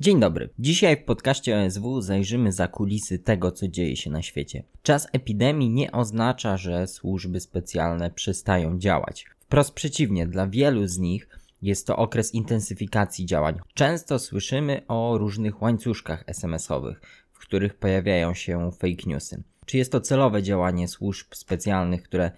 Dzień dobry. Dzisiaj w podcaście OSW zajrzymy za kulisy tego, co dzieje się na świecie. Czas epidemii nie oznacza, że służby specjalne przestają działać. Wprost przeciwnie, dla wielu z nich jest to okres intensyfikacji działań. Często słyszymy o różnych łańcuszkach SMS-owych, w których pojawiają się fake newsy. Czy jest to celowe działanie służb specjalnych, które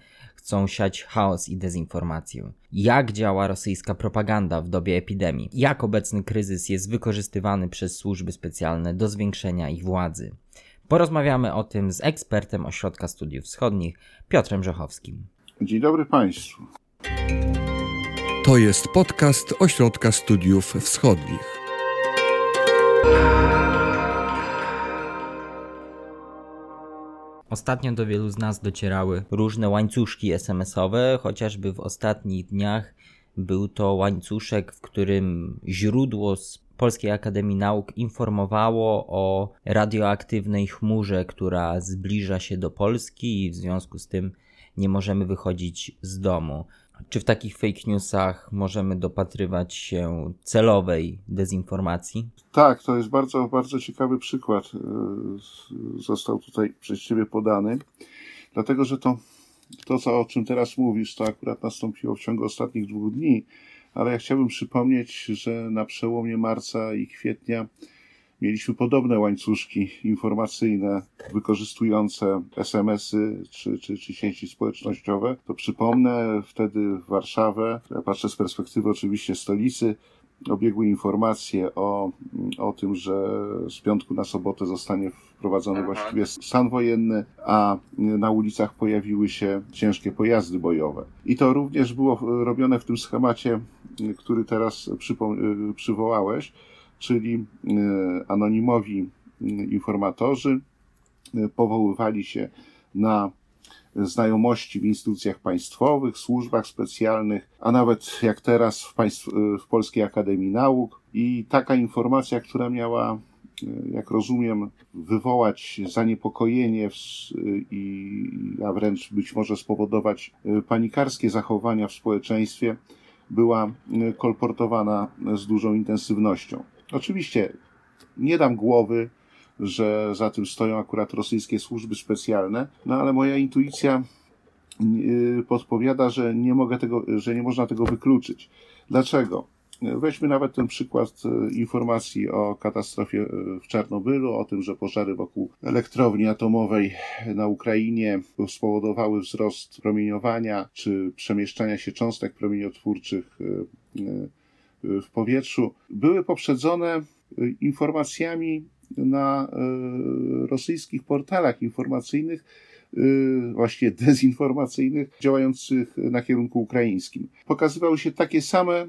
chcą siać chaos i dezinformację? Jak działa rosyjska propaganda w dobie epidemii? Jak obecny kryzys jest wykorzystywany przez służby specjalne do zwiększenia ich władzy? Porozmawiamy o tym z ekspertem Ośrodka Studiów Wschodnich, Piotrem Rzechowskim. Dzień dobry Państwu. To jest podcast Ośrodka Studiów Wschodnich. Ostatnio do wielu z nas docierały różne łańcuszki SMS-owe, chociażby w ostatnich dniach był to łańcuszek, w którym źródło z Polskiej Akademii Nauk informowało o radioaktywnej chmurze, która zbliża się do Polski i w związku z tym nie możemy wychodzić z domu. Czy w takich fake newsach możemy dopatrywać się celowej dezinformacji? Tak, to jest bardzo, bardzo ciekawy przykład. e, Został tutaj przez Ciebie podany, dlatego że to, to co, o czym teraz mówisz, to akurat nastąpiło w ciągu ostatnich dwóch dni, ale ja chciałbym przypomnieć, że na przełomie marca i kwietnia mieliśmy podobne łańcuszki informacyjne wykorzystujące SMS-y czy, czy, czy sieci społecznościowe. To przypomnę, wtedy w Warszawę, patrzę z perspektywy oczywiście stolicy, obiegły informacje o, o tym, że z piątku na sobotę zostanie wprowadzony właściwie stan wojenny, a na ulicach pojawiły się ciężkie pojazdy bojowe. I to również było robione w tym schemacie, który teraz przywołałeś, czyli e, anonimowi informatorzy e, powoływali się na znajomości w instytucjach państwowych, służbach specjalnych, a nawet jak teraz w, państw, w Polskiej Akademii Nauk. I taka informacja, która miała, jak rozumiem, wywołać zaniepokojenie w, i, a wręcz być może spowodować panikarskie zachowania w społeczeństwie, była kolportowana z dużą intensywnością. Oczywiście nie dam głowy, że za tym stoją akurat rosyjskie służby specjalne, no ale moja intuicja yy, podpowiada, że nie mogę tego, że nie można tego wykluczyć. Dlaczego? Weźmy nawet ten przykład informacji o katastrofie w Czarnobylu, o tym, że pożary wokół elektrowni atomowej na Ukrainie spowodowały wzrost promieniowania czy przemieszczania się cząstek promieniotwórczych w powietrzu. Były poprzedzone informacjami na rosyjskich portalach informacyjnych, właśnie dezinformacyjnych, działających na kierunku ukraińskim. Pokazywały się takie same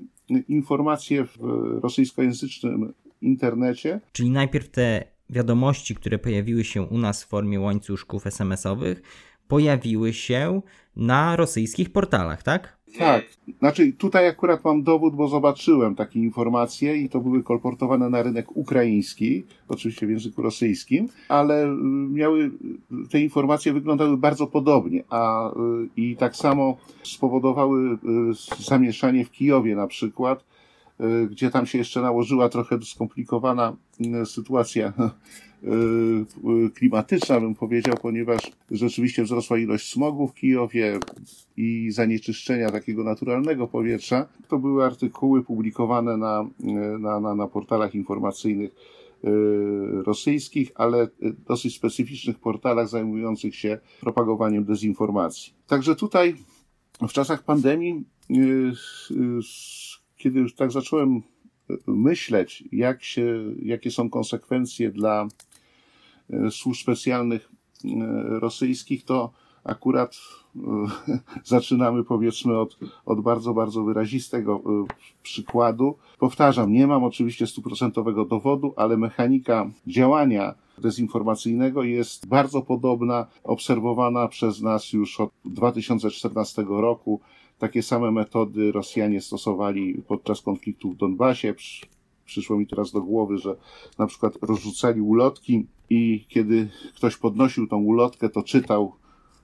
informacje w rosyjskojęzycznym internecie. Czyli najpierw te wiadomości, które pojawiły się u nas w formie łańcuszków SMS-owych, pojawiły się na rosyjskich portalach, tak? Tak, znaczy tutaj akurat mam dowód, bo zobaczyłem takie informacje i to były kolportowane na rynek ukraiński, oczywiście w języku rosyjskim, ale miały, te informacje wyglądały bardzo podobnie, a i tak samo spowodowały zamieszanie w Kijowie na przykład, gdzie tam się jeszcze nałożyła trochę skomplikowana sytuacja klimatyczna, bym powiedział, ponieważ rzeczywiście wzrosła ilość smogu w Kijowie i zanieczyszczenia takiego naturalnego powietrza. To były artykuły publikowane na, na, na, na portalach informacyjnych rosyjskich, ale dosyć specyficznych portalach zajmujących się propagowaniem dezinformacji. Także tutaj w czasach pandemii, kiedy już tak zacząłem myśleć, jak się, jakie są konsekwencje dla służb specjalnych rosyjskich, to akurat zaczynamy powiedzmy od, od bardzo, bardzo wyrazistego przykładu. Powtarzam, nie mam oczywiście stuprocentowego dowodu, ale mechanika działania dezinformacyjnego jest bardzo podobna, obserwowana przez nas już od 2014 roku. Takie same metody Rosjanie stosowali podczas konfliktu w Donbasie. Przyszło mi teraz do głowy, że na przykład rozrzucali ulotki i kiedy ktoś podnosił tą ulotkę, to czytał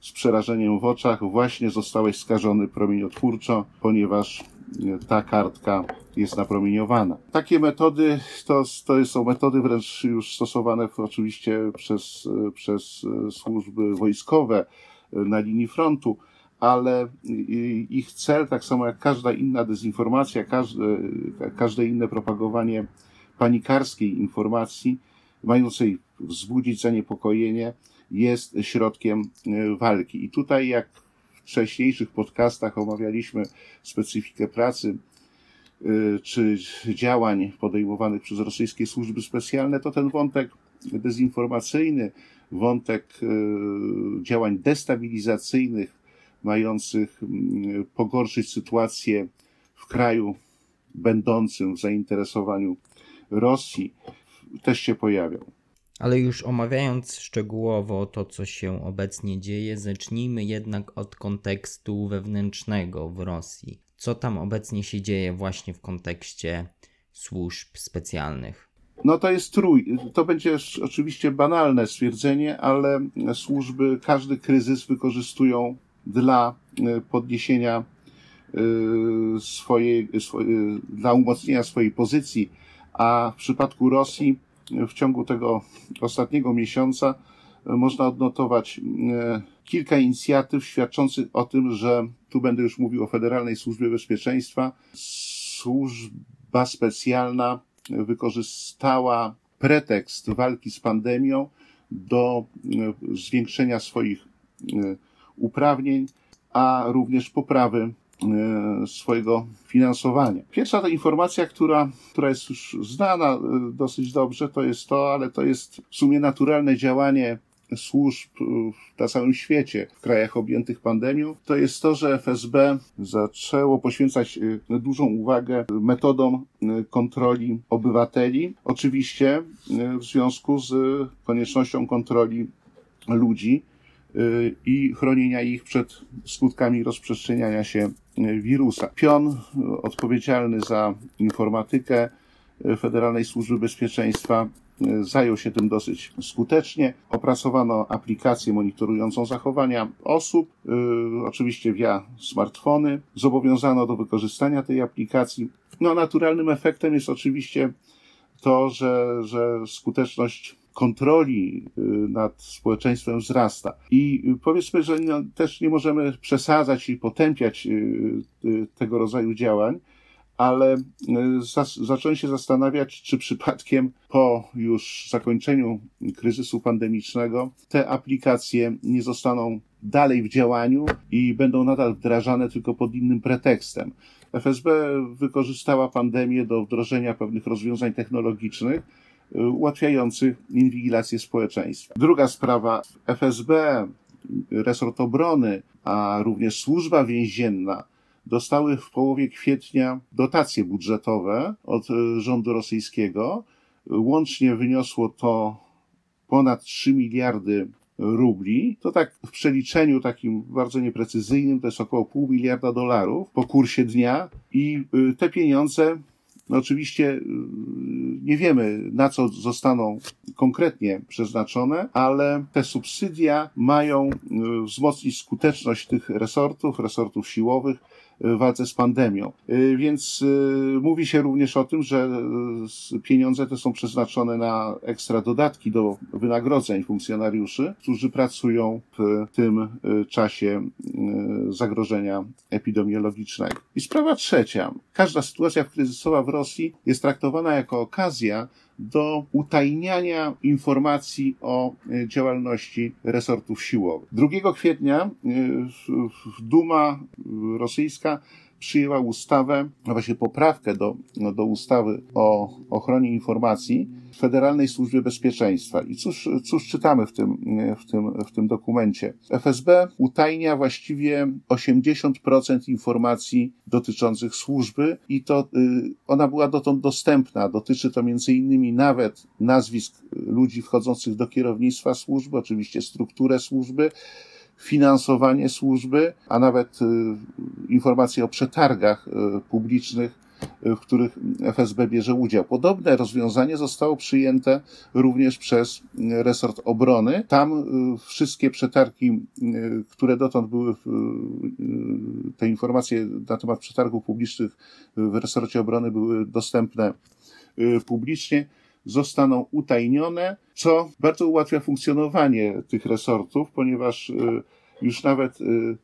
z przerażeniem w oczach, właśnie zostałeś skażony promieniotwórczo, ponieważ ta kartka jest napromieniowana. Takie metody to, to są metody wręcz już stosowane oczywiście przez, przez służby wojskowe na linii frontu, ale ich cel, tak samo jak każda inna dezinformacja, każde, każde inne propagowanie panikarskiej informacji, mającej wzbudzić zaniepokojenie, jest środkiem e, walki. I tutaj, jak w wcześniejszych podcastach omawialiśmy specyfikę pracy e, czy działań podejmowanych przez rosyjskie służby specjalne, to ten wątek dezinformacyjny, wątek e, działań destabilizacyjnych, mających pogorszyć sytuację w kraju będącym w zainteresowaniu Rosji, też się pojawią. Ale już omawiając szczegółowo to, co się obecnie dzieje, zacznijmy jednak od kontekstu wewnętrznego w Rosji. Co tam obecnie się dzieje właśnie w kontekście służb specjalnych? No to jest trój. To będzie oczywiście banalne stwierdzenie, ale służby każdy kryzys wykorzystują dla e, podniesienia e, swojej, dla umocnienia swojej pozycji, a w przypadku Rosji w ciągu tego ostatniego miesiąca można odnotować kilka inicjatyw świadczących o tym, że tu będę już mówił o Federalnej Służbie Bezpieczeństwa. Służba specjalna wykorzystała pretekst walki z pandemią do zwiększenia swoich uprawnień, a również poprawy E, swojego finansowania. Pierwsza ta informacja, która, która jest już znana e, dosyć dobrze, to jest to, ale to jest w sumie naturalne działanie służb na całym świecie, w krajach objętych pandemią, to jest to, że FSB zaczęło poświęcać e, dużą uwagę metodom kontroli obywateli. Oczywiście w związku z koniecznością kontroli ludzi, i chronienia ich przed skutkami rozprzestrzeniania się y, wirusa. Pion y, odpowiedzialny za informatykę Federalnej Służby Bezpieczeństwa zajął się tym dosyć skutecznie. Opracowano aplikację monitorującą zachowania osób, oczywiście via smartfony. Zobowiązano do wykorzystania tej aplikacji. No, naturalnym efektem jest oczywiście to, że, że skuteczność kontroli y, nad społeczeństwem wzrasta. I powiedzmy, że no, też nie możemy przesadzać i potępiać y, y, tego rodzaju działań, ale zacząłem się zastanawiać, czy przypadkiem po już zakończeniu kryzysu pandemicznego te aplikacje nie zostaną dalej w działaniu i będą nadal wdrażane tylko pod innym pretekstem. FSB wykorzystała pandemię do wdrożenia pewnych rozwiązań technologicznych, ułatwiających inwigilację społeczeństwa. Druga sprawa, FSB, resort obrony, a również służba więzienna dostały w połowie kwietnia dotacje budżetowe od e, rządu rosyjskiego. Łącznie wyniosło to ponad 3 miliardy rubli. To tak w przeliczeniu takim bardzo nieprecyzyjnym to jest około pół miliarda dolarów po kursie dnia i e, te pieniądze no oczywiście y, nie wiemy, na co zostaną konkretnie przeznaczone, ale te subsydia mają y, wzmocnić skuteczność tych resortów, resortów siłowych, walce z pandemią. Y, więc mówi się również o tym, że pieniądze te są przeznaczone na ekstra dodatki do wynagrodzeń funkcjonariuszy, którzy pracują w tym czasie zagrożenia epidemiologicznego. I sprawa trzecia. Każda sytuacja kryzysowa w Rosji jest traktowana jako okazja do utajniania informacji o e, działalności resortów siłowych. 2 kwietnia e, Duma rosyjska przyjęła ustawę, a właśnie poprawkę do, do ustawy o ochronie informacji Federalnej Służbie Bezpieczeństwa. I cóż, cóż czytamy w tym, w, tym, w tym dokumencie? FSB utajnia właściwie 80% informacji dotyczących służby i to y, ona była dotąd dostępna. Dotyczy to między innymi nawet nazwisk ludzi wchodzących do kierownictwa służby, oczywiście strukturę służby, finansowanie służby, a nawet y, informacje o przetargach y, publicznych w których FSB bierze udział. Podobne rozwiązanie zostało przyjęte również przez resort obrony. Tam wszystkie przetargi, które dotąd były, te informacje na temat przetargów publicznych w resorcie obrony były dostępne publicznie zostaną utajnione, co bardzo ułatwia funkcjonowanie tych resortów, ponieważ y, już nawet y,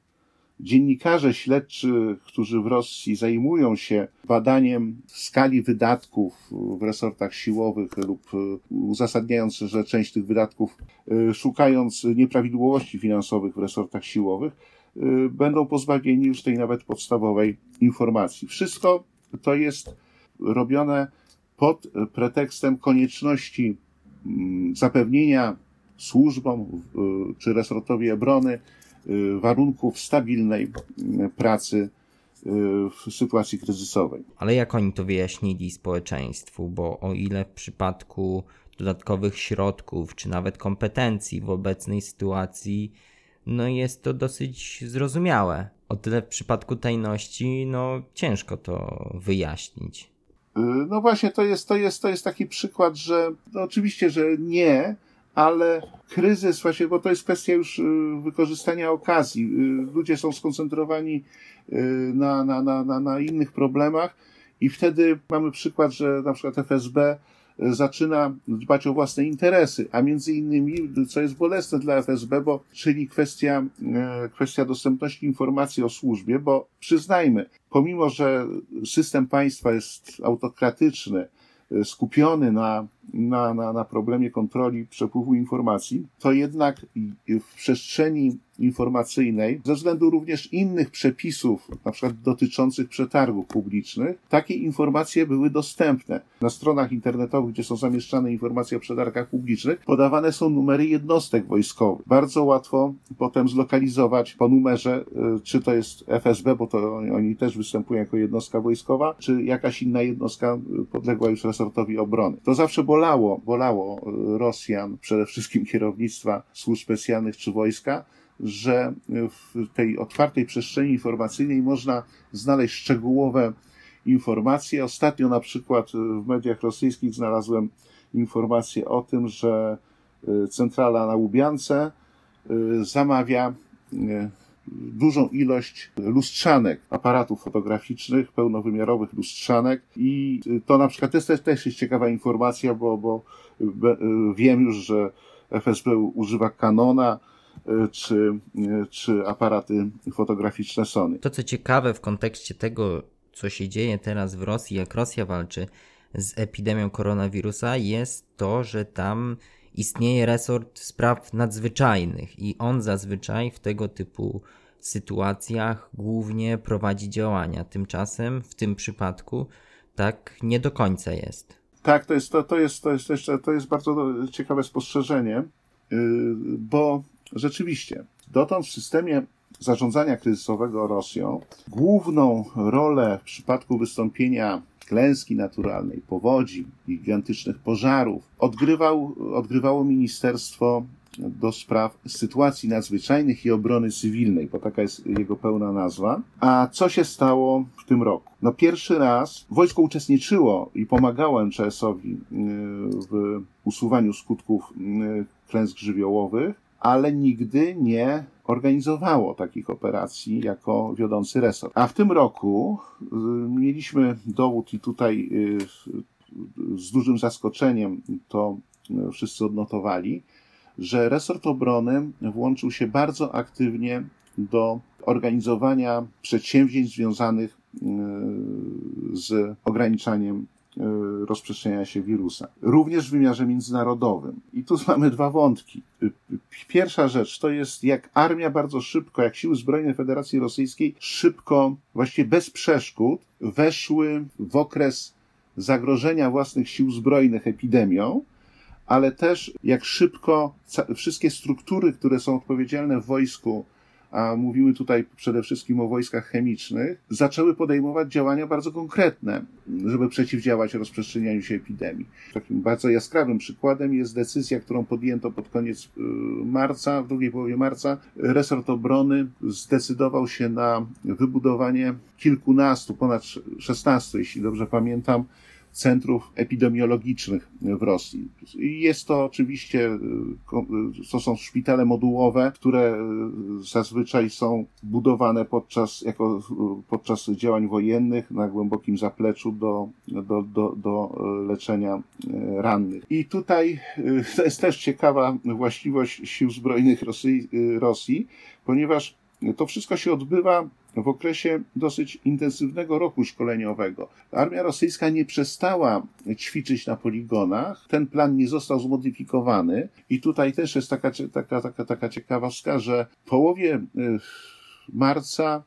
dziennikarze śledczy, którzy w Rosji zajmują się badaniem skali wydatków w resortach siłowych lub y, uzasadniając, że część tych wydatków, szukając nieprawidłowości finansowych w resortach siłowych, będą pozbawieni już tej nawet podstawowej informacji. Wszystko to jest robione pod pretekstem konieczności mm, zapewnienia służbom czy resortowi obrony warunków stabilnej y, pracy y, w sytuacji kryzysowej. Ale jak oni to wyjaśnili społeczeństwu? Bo o ile w przypadku dodatkowych środków, czy nawet kompetencji w obecnej sytuacji, no jest to dosyć zrozumiałe. O tyle w przypadku tajności, no ciężko to wyjaśnić. Y, no właśnie, to jest, to jest, to jest taki przykład, że no oczywiście, że nie, ale kryzys właśnie, bo to jest kwestia już y, wykorzystania okazji. Y, ludzie są skoncentrowani na, na, na, na, na innych problemach i wtedy mamy przykład, że na przykład FSB zaczyna dbać o własne interesy, a między innymi, co jest bolesne dla FSB, bo, czyli kwestia, e, kwestia dostępności informacji o służbie, bo przyznajmy, pomimo, że system państwa jest autokratyczny, e, skupiony na na, na, na problemie kontroli przepływu informacji, to jednak w przestrzeni informacyjnej, ze względu również innych przepisów, na przykład dotyczących przetargów publicznych, takie informacje były dostępne. Na stronach internetowych, gdzie są zamieszczane informacje o przetargach publicznych, podawane są numery jednostek wojskowych. Bardzo łatwo potem zlokalizować po numerze, y, czy to jest FSB, bo to oni też występują jako jednostka wojskowa, czy jakaś inna jednostka y, podległa już resortowi obrony. To zawsze było bolało, bolało e, Rosjan, przede wszystkim kierownictwa służb specjalnych czy wojska, że w tej otwartej przestrzeni informacyjnej można znaleźć szczegółowe informacje. Ostatnio na przykład w mediach rosyjskich znalazłem informację o tym, że e, centrala na Łubiance e, zamawia dużą ilość lustrzanek, aparatów fotograficznych, pełnowymiarowych lustrzanek i to na przykład jest też jest ciekawa informacja, bo, bo wiem już, że FSB używa Canona, e, czy, e, czy aparaty fotograficzne Sony. To co ciekawe w kontekście tego, co się dzieje teraz w Rosji, jak Rosja walczy z epidemią koronawirusa, jest to, że tam istnieje resort spraw nadzwyczajnych i on zazwyczaj w tego typu sytuacjach głównie prowadzi działania. Tymczasem w tym przypadku tak nie do końca jest. Tak, to jest, to, to jest, to jest, jeszcze, to jest bardzo ciekawe spostrzeżenie, yy, bo rzeczywiście dotąd w systemie zarządzania kryzysowego Rosją główną rolę w przypadku wystąpienia klęski naturalnej, powodzi, gigantycznych pożarów odgrywał, odgrywało Ministerstwo do spraw sytuacji nadzwyczajnych i obrony cywilnej, bo taka jest jego pełna nazwa. A co się stało w tym roku? No pierwszy raz wojsko uczestniczyło i pomagało MCS-owi y, w usuwaniu skutków y, klęsk żywiołowych, ale nigdy nie organizowało takich operacji jako wiodący resort. A w tym roku y, mieliśmy dowód i tutaj y, z dużym zaskoczeniem to y, wszyscy odnotowali, że resort obrony włączył się bardzo aktywnie do organizowania przedsięwzięć związanych z ograniczaniem rozprzestrzeniania się wirusa. Również w wymiarze międzynarodowym. I tu mamy dwa wątki. Pierwsza rzecz to jest, jak armia bardzo szybko, jak siły zbrojne Federacji Rosyjskiej szybko, właściwie bez przeszkód, weszły w okres zagrożenia własnych sił zbrojnych epidemią, ale też jak szybko wszystkie struktury, które są odpowiedzialne w wojsku a mówimy tutaj przede wszystkim o wojskach chemicznych, zaczęły podejmować działania bardzo konkretne, żeby przeciwdziałać rozprzestrzenianiu się epidemii. Takim bardzo jaskrawym przykładem jest decyzja, którą podjęto pod koniec y, marca, w drugiej połowie marca. Resort obrony zdecydował się na wybudowanie kilkunastu, ponad 16, jeśli dobrze pamiętam, centrów epidemiologicznych w Rosji. Jest to oczywiście, e, to są szpitale modułowe, które e, zazwyczaj są budowane podczas, jako, podczas działań wojennych na głębokim zapleczu do, do, do, do leczenia e, rannych. I tutaj to jest też ciekawa właściwość sił zbrojnych Rosji, Rosji ponieważ to wszystko się odbywa w okresie dosyć intensywnego roku szkoleniowego. Armia rosyjska nie przestała ćwiczyć na poligonach, ten plan nie został zmodyfikowany i tutaj też jest taka, taka, taka, taka ciekawostka, że w połowie marca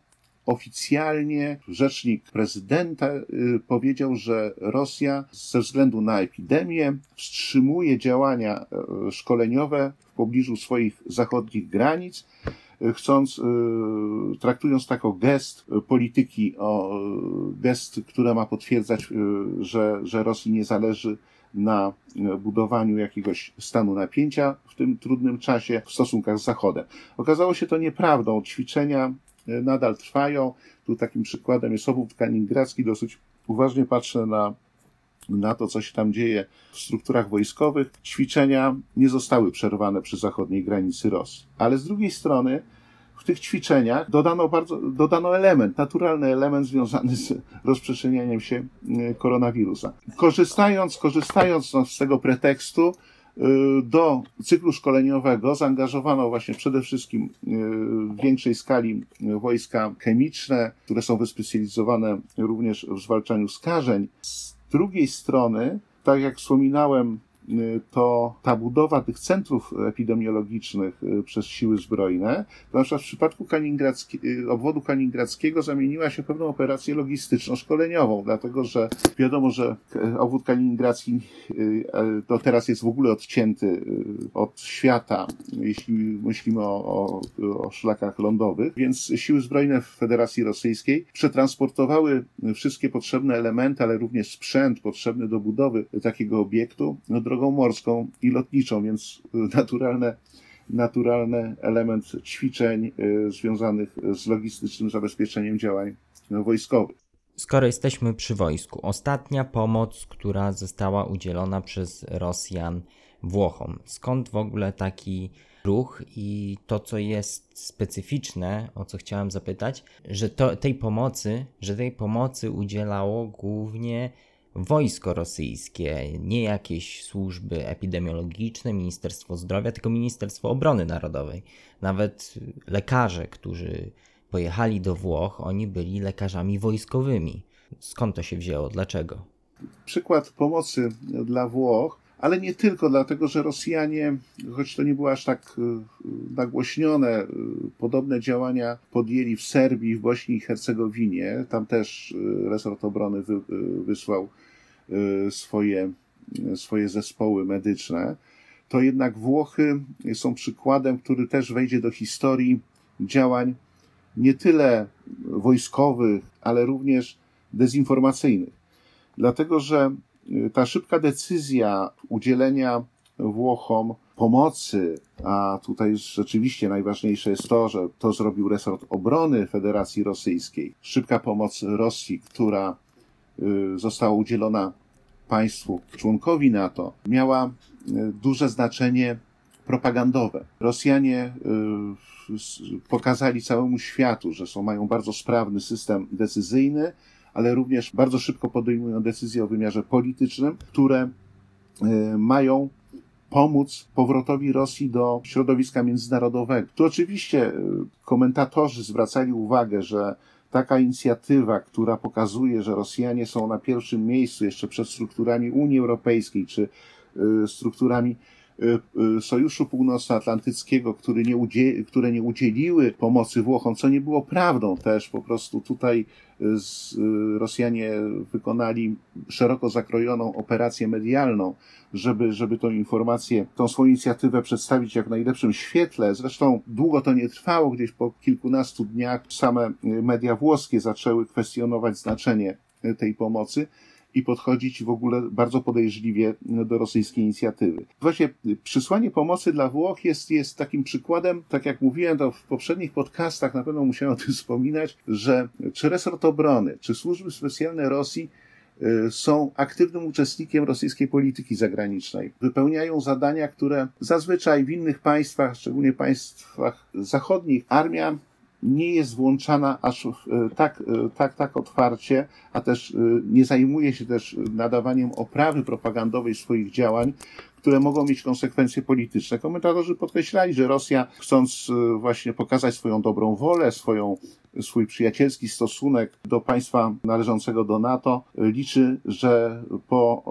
oficjalnie rzecznik prezydenta y, powiedział, że Rosja ze względu na epidemię wstrzymuje działania y, szkoleniowe w pobliżu swoich zachodnich granic chcąc, y, traktując to jako gest polityki, o, gest, który ma potwierdzać, y, że, że Rosji nie zależy na budowaniu jakiegoś stanu napięcia w tym trudnym czasie w stosunkach z Zachodem. Okazało się to nieprawdą. Ćwiczenia y, nadal trwają. Tu takim przykładem jest obwód kaliningradzki. Dosyć uważnie patrzę na na to, co się tam dzieje w strukturach wojskowych, ćwiczenia nie zostały przerwane przy zachodniej granicy Rosji. Ale z drugiej strony, w tych ćwiczeniach dodano bardzo, dodano element, naturalny element związany z rozprzestrzenianiem się e, koronawirusa. Korzystając, korzystając z tego pretekstu, e, do cyklu szkoleniowego zaangażowano właśnie przede wszystkim e, w większej skali wojska chemiczne, które są wyspecjalizowane również w zwalczaniu skażeń. Drugiej strony, tak jak wspominałem, to ta budowa tych centrów epidemiologicznych y, przez siły zbrojne, to na przykład w przypadku y, obwodu kaliningradzkiego zamieniła się pewną operację logistyczno-szkoleniową, dlatego że wiadomo, że obwód kaliningradzki to teraz jest w ogóle odcięty od świata, jeśli myślimy o, o, o szlakach lądowych, więc siły zbrojne w Federacji Rosyjskiej przetransportowały wszystkie potrzebne elementy, ale również sprzęt potrzebny do budowy takiego obiektu no, drogą morską i lotniczą, więc naturalne naturalny element ćwiczeń y, związanych z logistycznym zabezpieczeniem działań wojskowych. Skoro jesteśmy przy wojsku, ostatnia pomoc, która została udzielona przez Rosjan Włochom. Skąd w ogóle taki ruch i to, co jest specyficzne, o co chciałem zapytać, że to, tej pomocy, że tej pomocy udzielało głównie wojsko rosyjskie, nie jakieś służby epidemiologiczne, Ministerstwo Zdrowia, tylko Ministerstwo Obrony Narodowej. Nawet lekarze, którzy pojechali do Włoch, oni byli lekarzami wojskowymi. Skąd to się wzięło? Dlaczego? Przykład pomocy dla Włoch ale nie tylko, dlatego że Rosjanie, choć to nie było aż tak y, nagłośnione, y, podobne działania podjęli w Serbii, w Bośni i Hercegowinie. Tam też y, resort obrony wysłał swoje, swoje zespoły medyczne. To jednak Włochy są przykładem, który też wejdzie do historii działań nie tyle wojskowych, ale również dezinformacyjnych. Dlatego, że ta szybka decyzja udzielenia Włochom pomocy, a tutaj rzeczywiście najważniejsze jest to, że to zrobił resort obrony Federacji Rosyjskiej. Szybka pomoc Rosji, która y, została udzielona państwu członkowi NATO, miała y, duże znaczenie propagandowe. Rosjanie y, pokazali całemu światu, że są, mają bardzo sprawny system decyzyjny, ale również bardzo szybko podejmują decyzje o wymiarze politycznym, które e, mają pomóc powrotowi Rosji do środowiska międzynarodowego. Tu oczywiście e, komentatorzy zwracali uwagę, że taka inicjatywa, która pokazuje, że Rosjanie są na pierwszym miejscu jeszcze przed strukturami Unii Europejskiej czy e, strukturami Sojuszu Północnoatlantyckiego, który nie udzieli, które nie udzieliły pomocy Włochom, co nie było prawdą też. Po prostu tutaj z, Rosjanie wykonali szeroko zakrojoną operację medialną, żeby, żeby tą informację, tą swoją inicjatywę przedstawić jak w najlepszym świetle. Zresztą długo to nie trwało, gdzieś po kilkunastu dniach same media włoskie zaczęły kwestionować znaczenie tej pomocy i podchodzić w ogóle bardzo podejrzliwie do rosyjskiej inicjatywy. Właśnie przysłanie pomocy dla Włoch jest, jest takim przykładem, tak jak mówiłem to w poprzednich podcastach, na pewno musiałem o tym wspominać, że czy resort obrony, czy służby specjalne Rosji y, są aktywnym uczestnikiem rosyjskiej polityki zagranicznej. Wypełniają zadania, które zazwyczaj w innych państwach, szczególnie państwach zachodnich, armia nie jest włączana aż tak, e, tak, tak otwarcie, a też e, nie zajmuje się też nadawaniem oprawy propagandowej swoich działań, które mogą mieć konsekwencje polityczne. Komentatorzy podkreślali, że Rosja, chcąc e, właśnie pokazać swoją dobrą wolę, swoją swój przyjacielski stosunek do państwa należącego do NATO, liczy, że po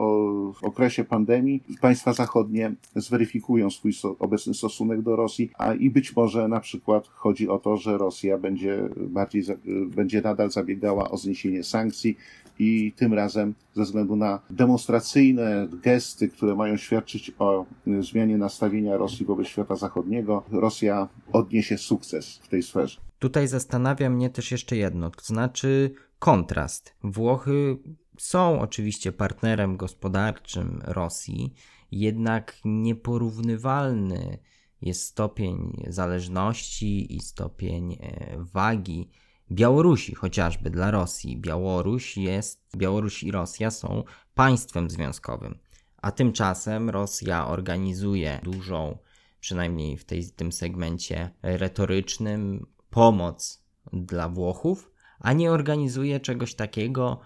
okresie pandemii państwa zachodnie zweryfikują swój obecny stosunek do Rosji, a i być może na przykład chodzi o to, że Rosja będzie bardziej, będzie nadal zabiegała o zniesienie sankcji i tym razem ze względu na demonstracyjne gesty, które mają świadczyć o zmianie nastawienia Rosji wobec świata zachodniego, Rosja odniesie sukces w tej sferze. Tutaj zastanawia mnie też jeszcze jedno, to znaczy kontrast. Włochy są oczywiście partnerem gospodarczym Rosji, jednak nieporównywalny jest stopień zależności i stopień e, wagi Białorusi chociażby dla Rosji. Białoruś jest, Białoruś i Rosja są państwem związkowym, a tymczasem Rosja organizuje dużą, przynajmniej w tej, tym segmencie retorycznym, pomoc dla Włochów, a nie organizuje czegoś takiego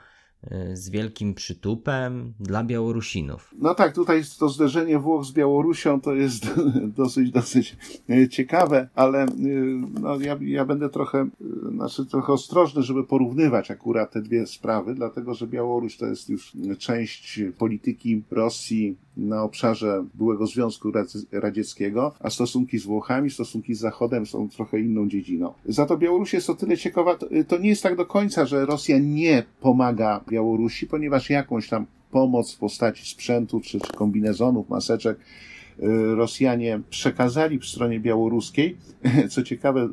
y, z wielkim przytupem dla Białorusinów. No tak, tutaj to zderzenie Włoch z Białorusią to jest dosyć, dosyć y, ciekawe, ale y, no, ja, ja będę trochę, znaczy trochę ostrożny, żeby porównywać akurat te dwie sprawy, dlatego że Białoruś to jest już część polityki Rosji na obszarze byłego Związku Radzieckiego, a stosunki z Włochami, stosunki z Zachodem są trochę inną dziedziną. Za to Białoruś jest o tyle ciekawa, to nie jest tak do końca, że Rosja nie pomaga Białorusi, ponieważ jakąś tam pomoc w postaci sprzętu czy, czy kombinezonów, maseczek y, Rosjanie przekazali w stronie białoruskiej. Co ciekawe,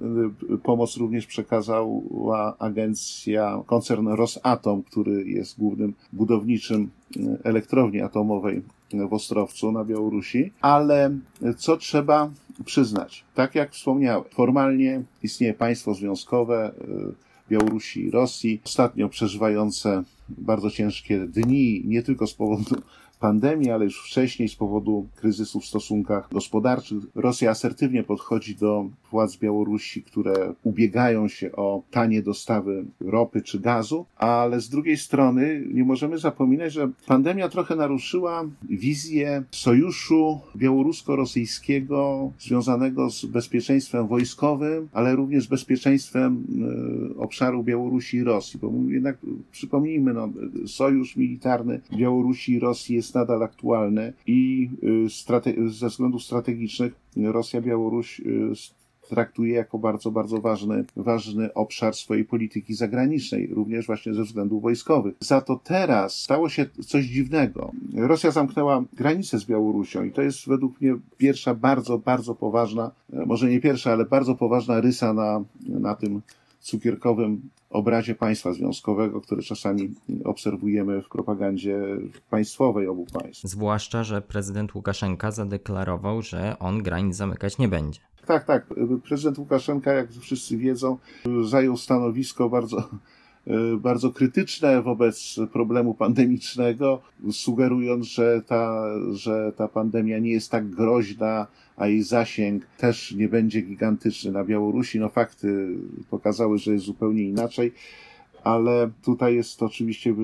y, pomoc również przekazała agencja, koncern Rosatom, który jest głównym budowniczym y, elektrowni atomowej w Ostrowcu na Białorusi, ale co trzeba przyznać? Tak jak wspomniałem, formalnie istnieje państwo związkowe y, Białorusi i Rosji, ostatnio przeżywające bardzo ciężkie dni, nie tylko z powodu pandemii, ale już wcześniej z powodu kryzysu w stosunkach gospodarczych. Rosja asertywnie podchodzi do władz Białorusi, które ubiegają się o tanie dostawy ropy czy gazu, ale z drugiej strony nie możemy zapominać, że pandemia trochę naruszyła wizję sojuszu białorusko-rosyjskiego związanego z bezpieczeństwem wojskowym, ale również z bezpieczeństwem e, obszaru Białorusi i Rosji, bo jednak przypomnijmy, no, sojusz militarny Białorusi i Rosji jest nadal aktualny i y, ze względów strategicznych Rosja, Białoruś y, traktuje jako bardzo, bardzo ważny, ważny obszar swojej polityki zagranicznej, również właśnie ze względów wojskowych. Za to teraz stało się coś dziwnego. Rosja zamknęła granicę z Białorusią i to jest według mnie pierwsza bardzo, bardzo poważna, e, może nie pierwsza, ale bardzo poważna rysa na, na tym cukierkowym obrazie państwa związkowego, które czasami obserwujemy w propagandzie państwowej obu państw. Zwłaszcza, że prezydent Łukaszenka zadeklarował, że on granic zamykać nie będzie. Tak, tak. Prezydent Łukaszenka, jak wszyscy wiedzą, zajął stanowisko bardzo bardzo krytyczne wobec problemu pandemicznego, sugerując, że ta, że ta pandemia nie jest tak groźna, a jej zasięg też nie będzie gigantyczny na Białorusi. No fakty pokazały, że jest zupełnie inaczej, ale tutaj jest oczywiście,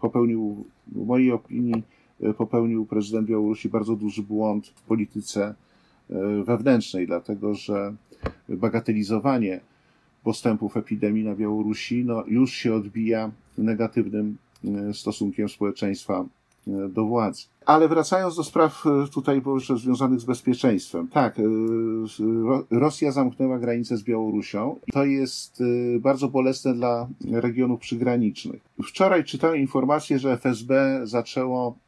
popełnił, w mojej opinii, popełnił prezydent Białorusi bardzo duży błąd w polityce e, wewnętrznej, dlatego że bagatelizowanie postępów epidemii na Białorusi no, już się odbija negatywnym e, stosunkiem społeczeństwa e, do władzy. Ale wracając do spraw e, tutaj związanych z bezpieczeństwem. Tak, e, Rosja zamknęła granicę z Białorusią. To jest e, bardzo bolesne dla regionów przygranicznych. Wczoraj czytałem informację, że FSB zaczęło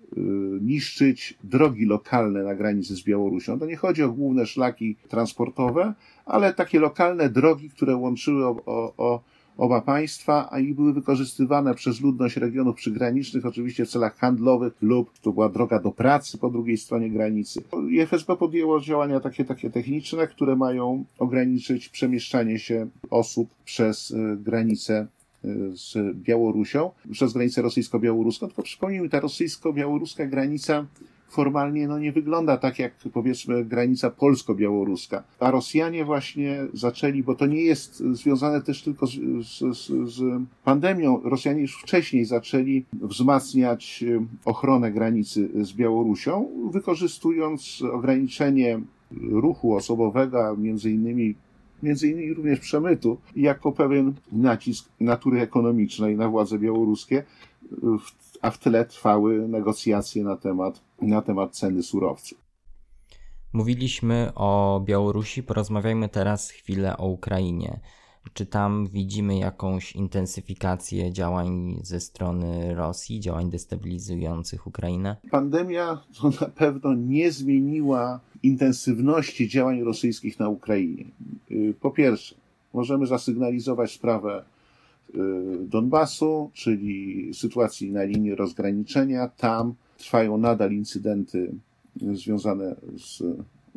niszczyć drogi lokalne na granicy z Białorusią. To nie chodzi o główne szlaki transportowe, ale takie lokalne drogi, które łączyły o, o, o oba państwa, a i były wykorzystywane przez ludność regionów przygranicznych, oczywiście w celach handlowych lub to była droga do pracy po drugiej stronie granicy. FSB podjęło działania takie, takie techniczne, które mają ograniczyć przemieszczanie się osób przez e, granicę e, z Białorusią, przez granicę rosyjsko-białoruską. Tylko przypomnijmy, ta rosyjsko-białoruska granica formalnie no, nie wygląda tak jak powiedzmy granica polsko-białoruska. A Rosjanie właśnie zaczęli, bo to nie jest związane też tylko z, z, z pandemią, Rosjanie już wcześniej zaczęli wzmacniać y, ochronę granicy z Białorusią, wykorzystując ograniczenie ruchu osobowego, między innymi między innymi również przemytu, jako pewien nacisk natury ekonomicznej na władze białoruskie, a w tle trwały negocjacje na temat, na temat ceny surowców. Mówiliśmy o Białorusi, porozmawiajmy teraz chwilę o Ukrainie. Czy tam widzimy jakąś intensyfikację działań ze strony Rosji, działań destabilizujących Ukrainę? Pandemia to na pewno nie zmieniła intensywności działań rosyjskich na Ukrainie. Y, po pierwsze, możemy zasygnalizować sprawę Donbasu, czyli sytuacji na linii rozgraniczenia. Tam trwają nadal incydenty związane z,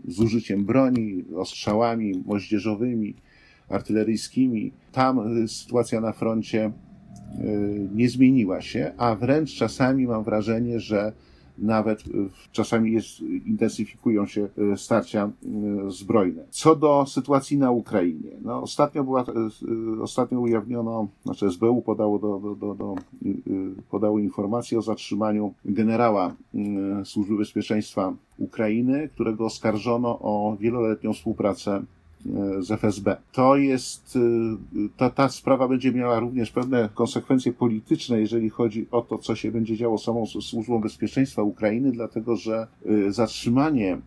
z użyciem broni, ostrzałami moździerzowymi, artyleryjskimi. Tam sytuacja na froncie y, nie zmieniła się, a wręcz czasami mam wrażenie, że nawet czasami jest, intensyfikują się e, starcia e, zbrojne. Co do sytuacji na Ukrainie. No, ostatnio była, e, ostatnio ujawniono, znaczy SBU podało, do, do, do, do podało informację o zatrzymaniu generała Służby Bezpieczeństwa Ukrainy, którego oskarżono o wieloletnią współpracę z FSB. To jest, y, ta, ta sprawa będzie miała również pewne konsekwencje polityczne, jeżeli chodzi o to, co się będzie działo samą służbą bezpieczeństwa Ukrainy, dlatego że y, zatrzymanie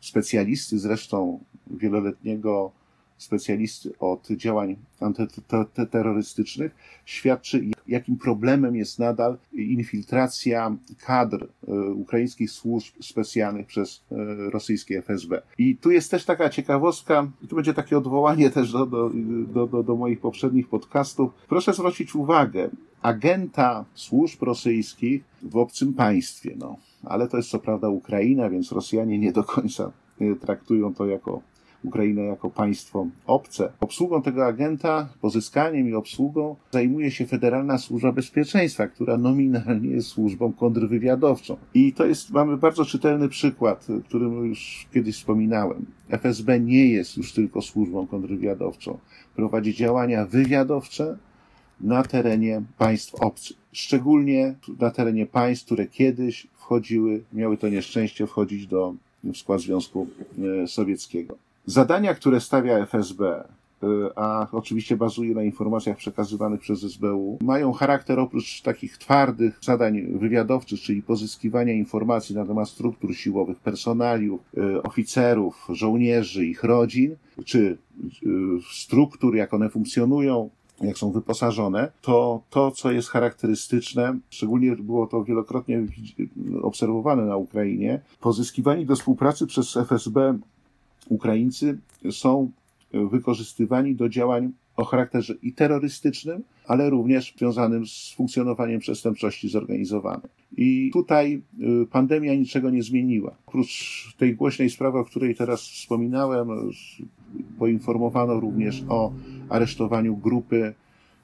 specjalisty, zresztą wieloletniego specjalisty od działań antyterrorystycznych, świadczy, jakim problemem jest nadal infiltracja kadr e, ukraińskich służb specjalnych przez e, rosyjskie FSB. I tu jest też taka ciekawostka, i tu będzie takie odwołanie też do, do, do, do, do moich poprzednich podcastów. Proszę zwrócić uwagę, agenta służb rosyjskich w obcym państwie, no. Ale to jest co prawda Ukraina, więc Rosjanie nie do końca e, traktują to jako Ukrainę jako państwo obce. Obsługą tego agenta, pozyskaniem i obsługą zajmuje się Federalna Służba Bezpieczeństwa, która nominalnie jest służbą kontrwywiadowczą. I to jest, mamy bardzo czytelny przykład, którym już kiedyś wspominałem. FSB nie jest już tylko służbą kontrwywiadowczą. Prowadzi działania wywiadowcze, na terenie państw obcych. Szczególnie na terenie państw, które kiedyś wchodziły, miały to nieszczęście wchodzić do w skład Związku e, Sowieckiego. Zadania, które stawia FSB, y, a oczywiście bazuje na informacjach przekazywanych przez SBU, mają charakter oprócz takich twardych zadań wywiadowczych, czyli pozyskiwania informacji na temat struktur siłowych, personaliów, y, oficerów, żołnierzy, ich rodzin, czy y, struktur, jak one funkcjonują, jak są wyposażone, to to, co jest charakterystyczne, szczególnie było to wielokrotnie obserwowane na Ukrainie, pozyskiwanie do współpracy przez FSB Ukraińcy są wykorzystywani do działań o charakterze i terrorystycznym, ale również związanym z funkcjonowaniem przestępczości zorganizowanej. I tutaj y, pandemia niczego nie zmieniła. Oprócz tej głośnej sprawy, o której teraz wspominałem, poinformowano również o aresztowaniu grupy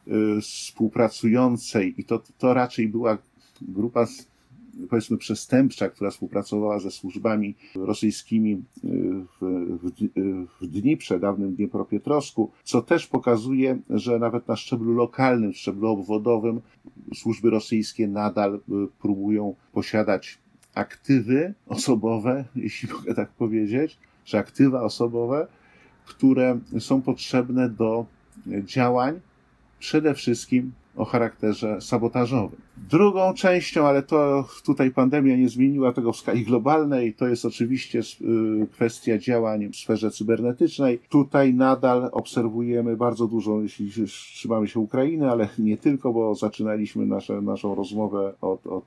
y, współpracującej i to, to raczej była grupa powiedzmy przestępcza, która współpracowała ze służbami rosyjskimi y, w, w, w Dniprze, dawnym Dniepropietrowsku, co też pokazuje, że nawet na szczeblu lokalnym, szczeblu obwodowym służby rosyjskie nadal y, próbują posiadać aktywy osobowe, jeśli mogę tak powiedzieć, czy aktywa osobowe, które są potrzebne do działań przede wszystkim o charakterze sabotażowym. Drugą częścią, ale to tutaj pandemia nie zmieniła tego w skali globalnej, to jest oczywiście y, kwestia działań w sferze cybernetycznej. Tutaj nadal obserwujemy bardzo dużo, jeśli trzymamy się Ukrainy, ale nie tylko, bo zaczynaliśmy nasze, naszą rozmowę od, od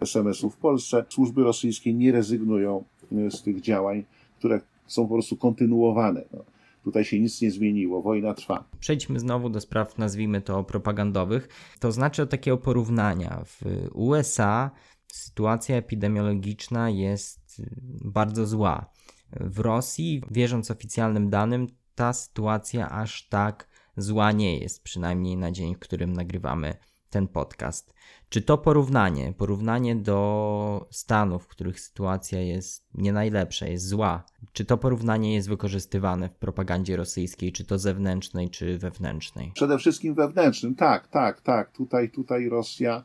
SMS-u w Polsce. Służby rosyjskie nie rezygnują y, z tych działań, które są po prostu kontynuowane. No. Tutaj się nic nie zmieniło, wojna trwa. Przejdźmy znowu do spraw, nazwijmy to propagandowych. To znaczy od takiego porównania. W USA sytuacja epidemiologiczna jest bardzo zła. W Rosji, wierząc oficjalnym danym, ta sytuacja aż tak zła nie jest, przynajmniej na dzień, w którym nagrywamy ten podcast. Czy to porównanie, porównanie do Stanów, w których sytuacja jest nie najlepsza, jest zła, czy to porównanie jest wykorzystywane w propagandzie rosyjskiej, czy to zewnętrznej, czy wewnętrznej? Przede wszystkim wewnętrznym, tak, tak, tak. Tutaj, tutaj Rosja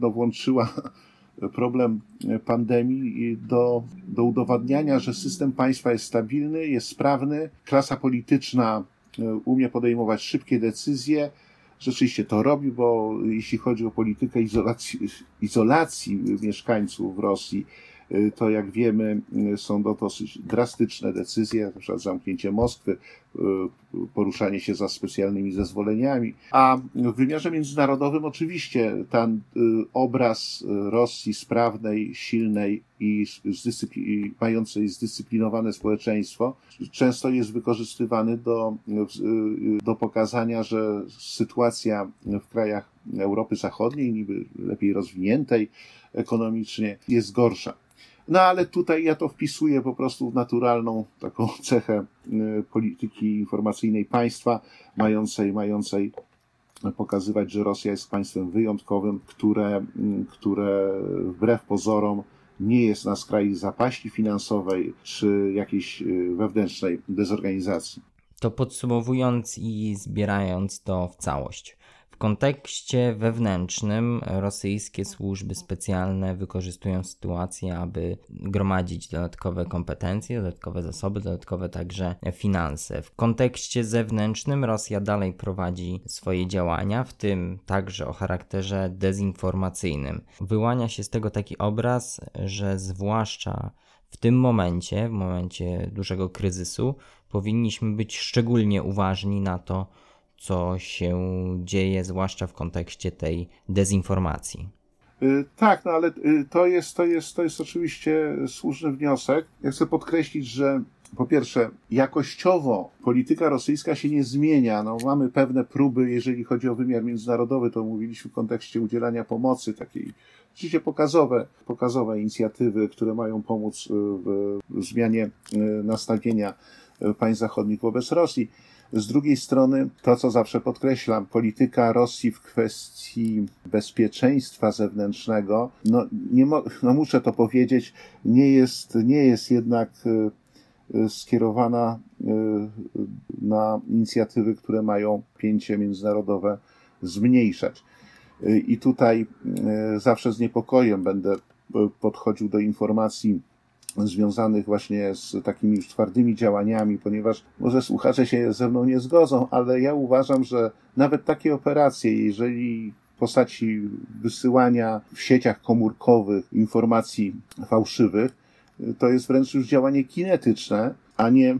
no, włączyła problem pandemii do, do udowadniania, że system państwa jest stabilny, jest sprawny, klasa polityczna e, umie podejmować szybkie decyzje, rzeczywiście to robi, bo jeśli chodzi o politykę izolacji, izolacji mieszkańców Rosji, y, to jak wiemy, y, są to dosyć drastyczne decyzje, na przykład zamknięcie Moskwy, poruszanie się za specjalnymi zezwoleniami. A w wymiarze międzynarodowym oczywiście ten obraz Rosji sprawnej, silnej i mającej zdyscyplinowane społeczeństwo często jest wykorzystywany do, do pokazania, że sytuacja w krajach Europy Zachodniej, niby lepiej rozwiniętej ekonomicznie, jest gorsza. No ale tutaj ja to wpisuję po prostu w naturalną taką cechę y, polityki informacyjnej państwa, mającej, mającej pokazywać, że Rosja jest państwem wyjątkowym, które, y, które wbrew pozorom nie jest na skraju zapaści finansowej czy jakiejś y, wewnętrznej dezorganizacji. To podsumowując i zbierając to w całość kontekście wewnętrznym rosyjskie służby specjalne wykorzystują sytuację, aby gromadzić dodatkowe kompetencje, dodatkowe zasoby, dodatkowe także finanse. W kontekście zewnętrznym Rosja dalej prowadzi swoje działania, w tym także o charakterze dezinformacyjnym. Wyłania się z tego taki obraz, że zwłaszcza w tym momencie, w momencie dużego kryzysu, powinniśmy być szczególnie uważni na to, co się dzieje, zwłaszcza w kontekście tej dezinformacji. Y, tak, no ale y, to jest, to, jest, to jest oczywiście słuszny wniosek. Ja chcę podkreślić, że po pierwsze, jakościowo polityka rosyjska się nie zmienia. No, mamy pewne próby, jeżeli chodzi o wymiar międzynarodowy, to mówiliśmy w kontekście udzielania pomocy, takiej oczywiście pokazowe, pokazowe inicjatywy, które mają pomóc y, w zmianie nastawienia państw zachodnich wobec Rosji. Z drugiej strony, to co zawsze podkreślam, polityka Rosji w kwestii bezpieczeństwa zewnętrznego, no, nie mo- no muszę to powiedzieć, nie jest, nie jest jednak y, y, skierowana y, na inicjatywy, które mają pięcie międzynarodowe zmniejszać. I tutaj zawsze z niepokojem będę podchodził do informacji związanych właśnie z takimi już twardymi działaniami, ponieważ może słuchacze się ze mną nie zgodzą, ale ja uważam, że nawet takie operacje, jeżeli w postaci wysyłania w sieciach komórkowych informacji fałszywych, to jest wręcz już działanie kinetyczne, a nie y,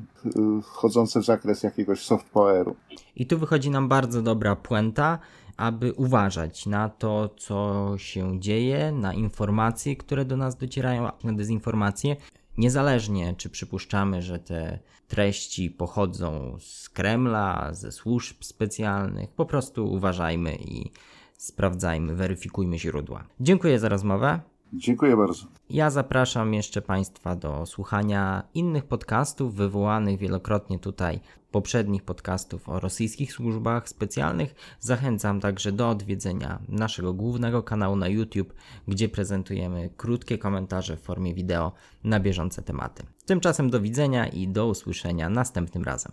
wchodzące w zakres jakiegoś soft poweru. I tu wychodzi nam bardzo dobra puenta, aby uważać na to, co się dzieje, na informacje, które do nas docierają, na dezinformacje. Niezależnie, czy przypuszczamy, że te treści pochodzą z Kremla, ze służb specjalnych, po prostu uważajmy i sprawdzajmy, weryfikujmy źródła. Dziękuję za rozmowę. Dziękuję bardzo. Ja zapraszam jeszcze Państwa do słuchania innych podcastów wywołanych wielokrotnie tutaj, poprzednich podcastów o rosyjskich służbach specjalnych. Zachęcam także do odwiedzenia naszego głównego kanału na YouTube, gdzie prezentujemy krótkie komentarze w formie wideo na bieżące tematy. Tymczasem do widzenia i do usłyszenia następnym razem.